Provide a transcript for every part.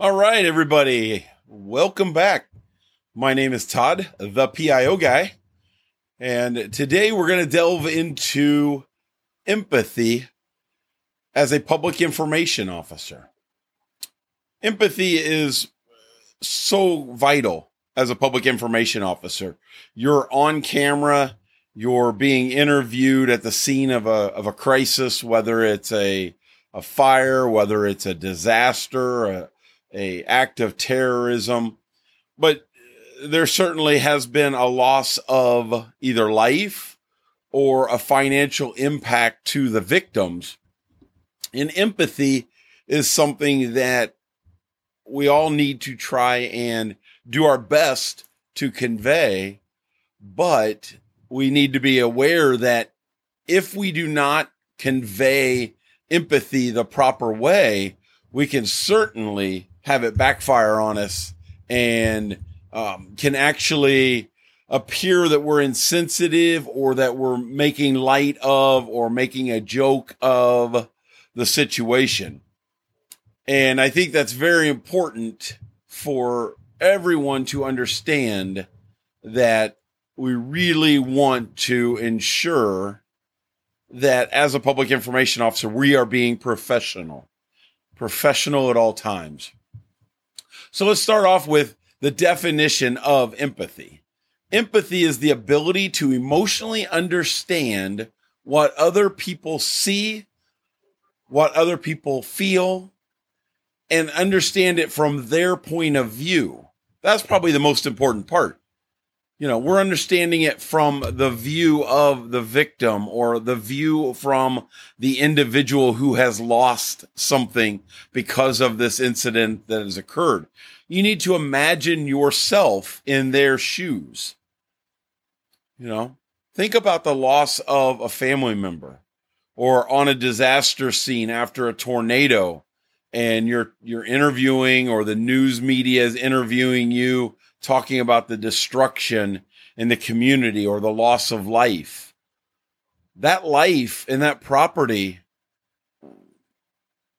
All right, everybody, welcome back. My name is Todd, the PIO guy, and today we're going to delve into empathy as a public information officer. Empathy is so vital as a public information officer. You're on camera, you're being interviewed at the scene of a of a crisis, whether it's a a fire, whether it's a disaster, a, a act of terrorism, but there certainly has been a loss of either life or a financial impact to the victims. And empathy is something that we all need to try and do our best to convey, but we need to be aware that if we do not convey empathy the proper way, we can certainly have it backfire on us and um, can actually appear that we're insensitive or that we're making light of or making a joke of the situation. And I think that's very important for everyone to understand that we really want to ensure that as a public information officer, we are being professional, professional at all times. So let's start off with the definition of empathy. Empathy is the ability to emotionally understand what other people see, what other people feel, and understand it from their point of view. That's probably the most important part you know, we're understanding it from the view of the victim or the view from the individual who has lost something because of this incident that has occurred. You need to imagine yourself in their shoes. You know, think about the loss of a family member or on a disaster scene after a tornado and you're you're interviewing or the news media is interviewing you talking about the destruction in the community or the loss of life. That life and that property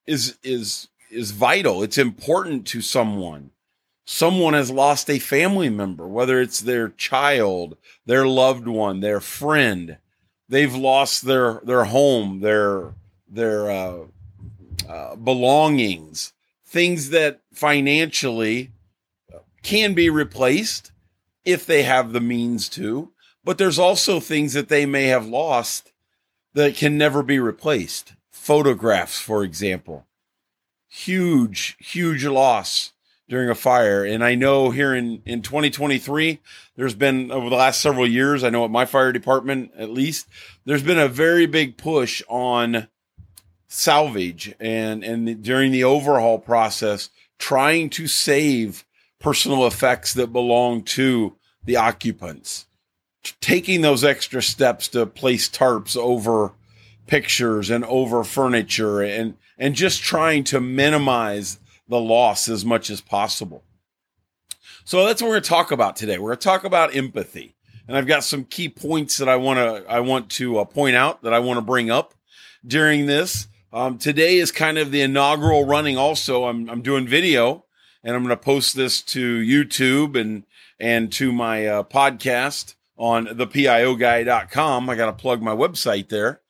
is is is vital. It's important to someone. Someone has lost a family member, whether it's their child, their loved one, their friend. They've lost their their home, their their uh, uh, belongings, things that financially can be replaced if they have the means to, but there's also things that they may have lost that can never be replaced. Photographs, for example. Huge, huge loss during a fire. And I know here in, in 2023, there's been over the last several years, I know at my fire department at least, there's been a very big push on salvage and, and during the overhaul process, trying to save personal effects that belong to the occupants. Taking those extra steps to place tarps over pictures and over furniture and, and just trying to minimize the loss as much as possible. So that's what we're going to talk about today. We're going to talk about empathy. And I've got some key points that I want to, I want to uh, point out that I want to bring up during this. Um, today is kind of the inaugural running also. I'm, I'm doing video and I'm going to post this to YouTube and and to my uh, podcast on thepioguy.com. I got to plug my website there,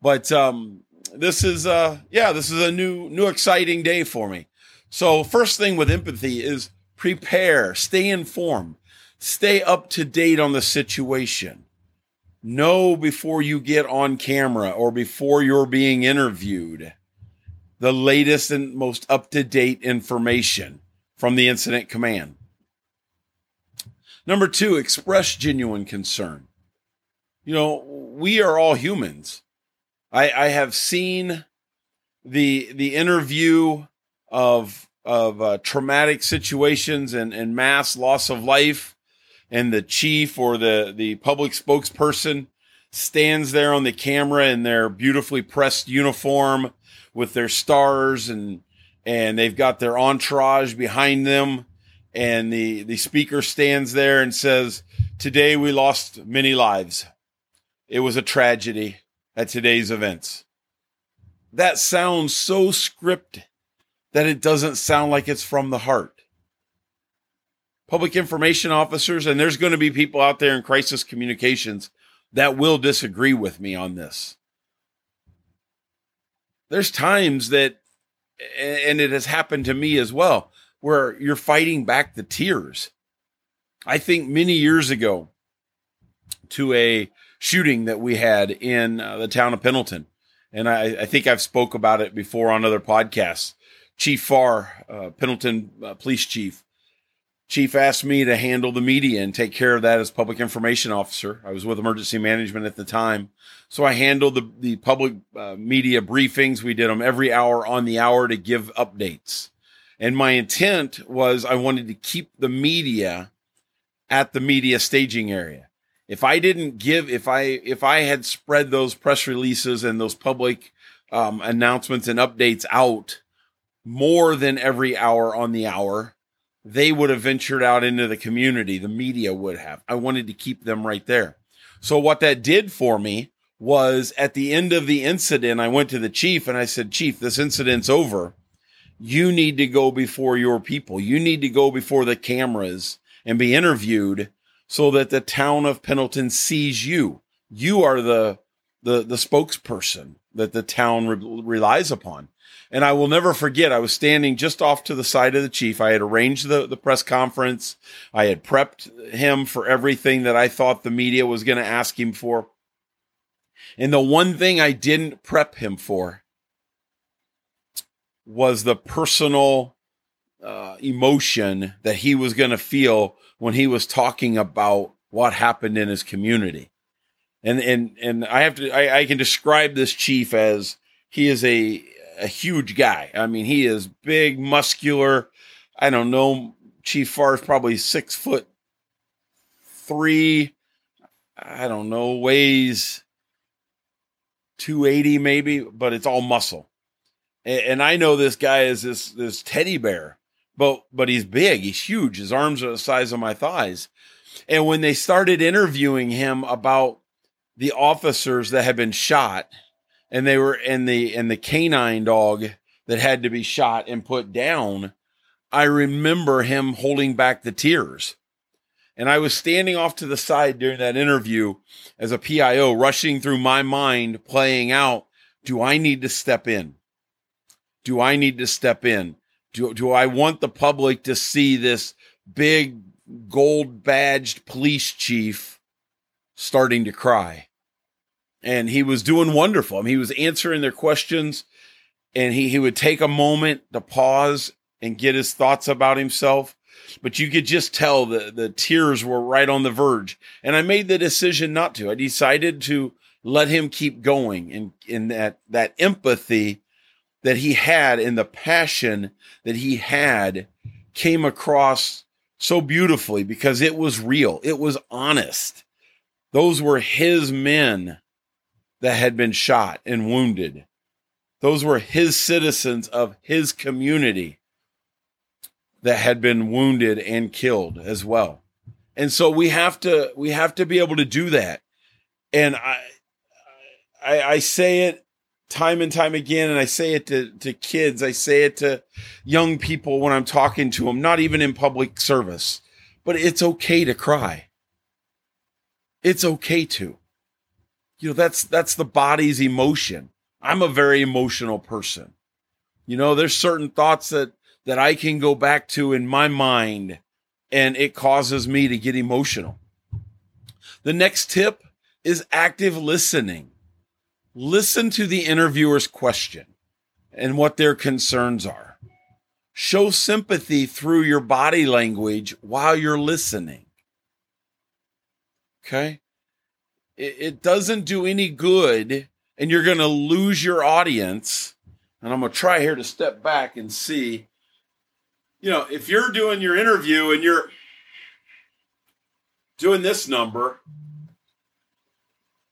but um, this is uh yeah, this is a new new exciting day for me. So first thing with empathy is prepare, stay informed, stay up to date on the situation. Know before you get on camera or before you're being interviewed the latest and most up to date information from the incident command. Number two, express genuine concern. You know, we are all humans. I, I have seen the the interview of of uh, traumatic situations and, and mass loss of life, and the chief or the the public spokesperson stands there on the camera in their beautifully pressed uniform with their stars and and they've got their entourage behind them and the the speaker stands there and says today we lost many lives it was a tragedy at today's events that sounds so scripted that it doesn't sound like it's from the heart. Public information officers, and there's going to be people out there in crisis communications that will disagree with me on this. There's times that, and it has happened to me as well, where you're fighting back the tears. I think many years ago, to a shooting that we had in uh, the town of Pendleton, and I, I, think I've spoke about it before on other podcasts. Chief Farr, uh, Pendleton uh, Police Chief, Chief asked me to handle the media and take care of that as public information officer. I was with emergency management at the time. So I handled the, the public uh, media briefings. We did them every hour on the hour to give updates. And my intent was I wanted to keep the media at the media staging area. If I didn't give, if I, if I had spread those press releases and those public um, announcements and updates out more than every hour on the hour, they would have ventured out into the community. The media would have. I wanted to keep them right there. So what that did for me was at the end of the incident, I went to the chief and I said, Chief, this incident's over. You need to go before your people. You need to go before the cameras and be interviewed so that the town of Pendleton sees you. You are the, the, the spokesperson that the town re- relies upon. And I will never forget, I was standing just off to the side of the chief. I had arranged the, the press conference. I had prepped him for everything that I thought the media was going to ask him for. And the one thing I didn't prep him for was the personal uh, emotion that he was going to feel when he was talking about what happened in his community. And and and I have to I, I can describe this chief as he is a a huge guy. I mean, he is big, muscular. I don't know. Chief Farr is probably six foot three. I don't know, weighs 280 maybe, but it's all muscle. And, and I know this guy is this this teddy bear, but but he's big, he's huge. His arms are the size of my thighs. And when they started interviewing him about the officers that had been shot, and they were in the in the canine dog that had to be shot and put down, I remember him holding back the tears. And I was standing off to the side during that interview as a PIO, rushing through my mind, playing out, do I need to step in? Do I need to step in? Do, do I want the public to see this big gold badged police chief starting to cry? and he was doing wonderful. I mean, he was answering their questions and he, he would take a moment to pause and get his thoughts about himself. But you could just tell the, the tears were right on the verge. And I made the decision not to. I decided to let him keep going and in that, that empathy that he had and the passion that he had came across so beautifully because it was real. It was honest. Those were his men that had been shot and wounded. Those were his citizens of his community that had been wounded and killed as well. And so we have to we have to be able to do that. And I I, I say it time and time again, and I say it to, to kids, I say it to young people when I'm talking to them, not even in public service, but it's okay to cry. It's okay to. You know that's that's the body's emotion. I'm a very emotional person. You know there's certain thoughts that that i can go back to in my mind and it causes me to get emotional. The next tip is active listening. Listen to the interviewer's question and what their concerns are. Show sympathy through your body language while you're listening okay it, it doesn't do any good and you're going to lose your audience. And I'm going to try here to step back and see. You know, if you're doing your interview and you're doing this number,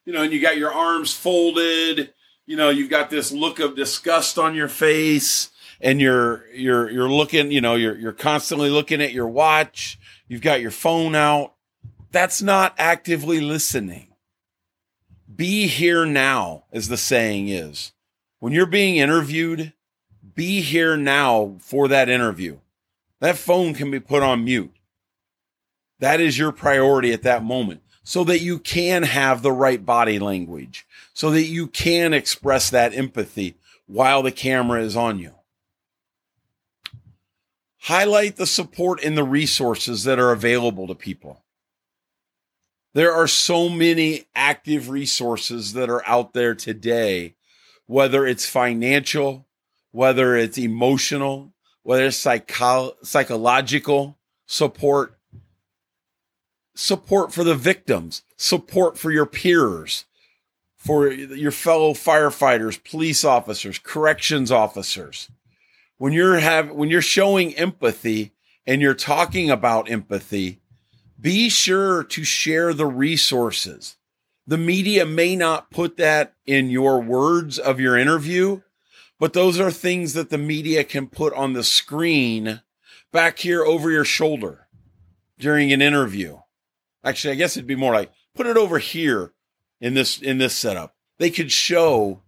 you know, and you got your arms folded, you know, you've got this look of disgust on your face and you're you're you're looking, you know, you're you're constantly looking at your watch, you've got your phone out. That's not actively listening. Be here now, as the saying is. When you're being interviewed, be here now for that interview. That phone can be put on mute. That is your priority at that moment so that you can have the right body language, so that you can express that empathy while the camera is on you. Highlight the support and the resources that are available to people. There are so many active resources that are out there today, whether it's financial, whether it's emotional, whether it's psycho- psychological support, support for the victims, support for your peers, for your fellow firefighters, police officers, corrections officers. When you're have when you're showing empathy and you're talking about empathy, be sure to share the resources. The media may not put that in your words of your interview, but those are things that the media can put on the screen back here over your shoulder during an interview. Actually, I guess it'd be more like put it over here in this in this setup. They could show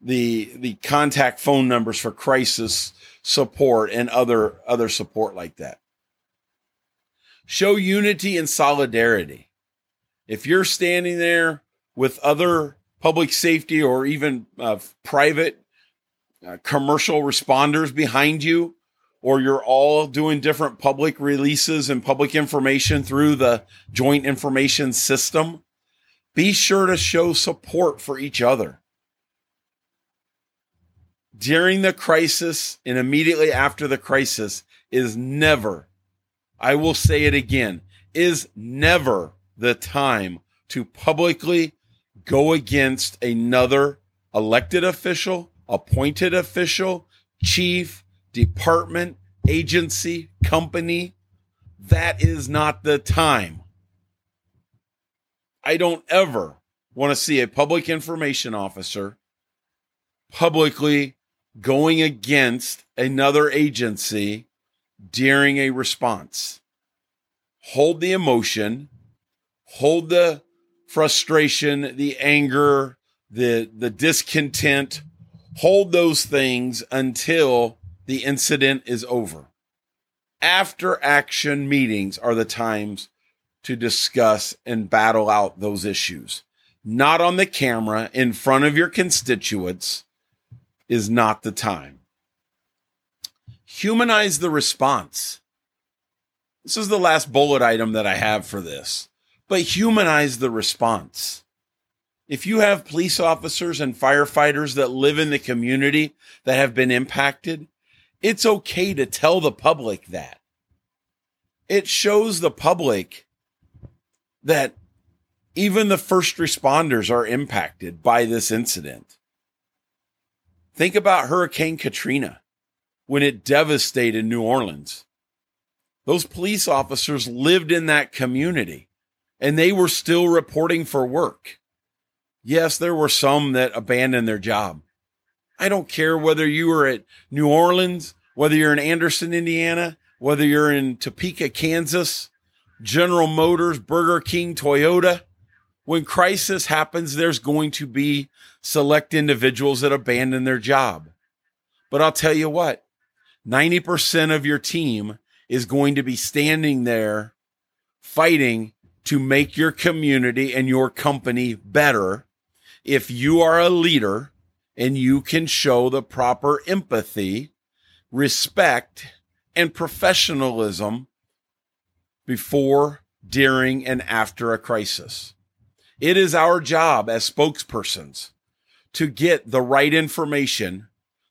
the the contact phone numbers for crisis support and other other support like that. Show unity and solidarity. If you're standing there with other public safety or even uh, private uh, commercial responders behind you, or you're all doing different public releases and public information through the joint information system, be sure to show support for each other. During the crisis and immediately after the crisis is never, I will say it again, is never the time to publicly go against another elected official, appointed official, chief, department, agency, company. That is not the time. I don't ever want to see a public information officer publicly going against another agency during a response. Hold the emotion, hold the frustration, the anger, the, the discontent, hold those things until the incident is over. After action meetings are the times to discuss and battle out those issues. Not on the camera in front of your constituents is not the time. Humanize the response. This is the last bullet item that I have for this, but humanize the response. If you have police officers and firefighters that live in the community that have been impacted, it's okay to tell the public that. It shows the public that even the first responders are impacted by this incident. Think about Hurricane Katrina when it devastated New Orleans. Those police officers lived in that community and they were still reporting for work. Yes, there were some that abandoned their job. I don't care whether you were at New Orleans, whether you're in Anderson, Indiana, whether you're in Topeka, Kansas, General Motors, Burger King, Toyota. When crisis happens, there's going to be select individuals that abandon their job. But I'll tell you what, 90% of your team is going to be standing there fighting to make your community and your company better. If you are a leader and you can show the proper empathy, respect, and professionalism before, during, and after a crisis. It is our job as spokespersons to get the right information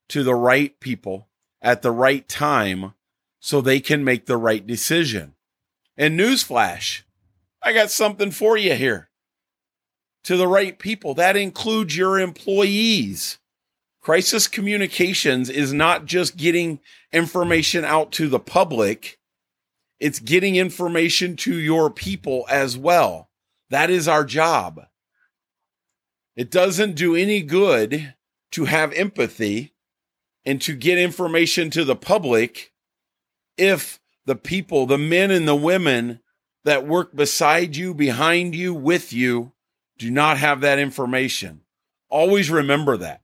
to the right people at the right time so they can make the right decision. And newsflash, I got something for you here. To the right people, that includes your employees. Crisis communications is not just getting information out to the public. It's getting information to your people as well. That is our job. It doesn't do any good to have empathy and to get information to the public if the people, the men and the women that work beside you, behind you, with you, do not have that information. Always remember that.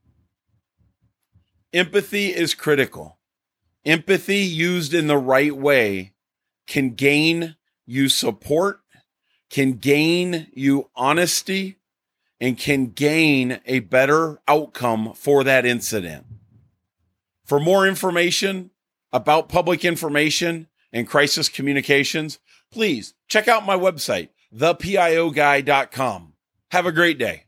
empathy is critical. Empathy used in the right way can gain you support, can gain you honesty, and can gain a better outcome for that incident. For more information about public information and crisis communications, please check out my website, thepioguy.com. Have a great day.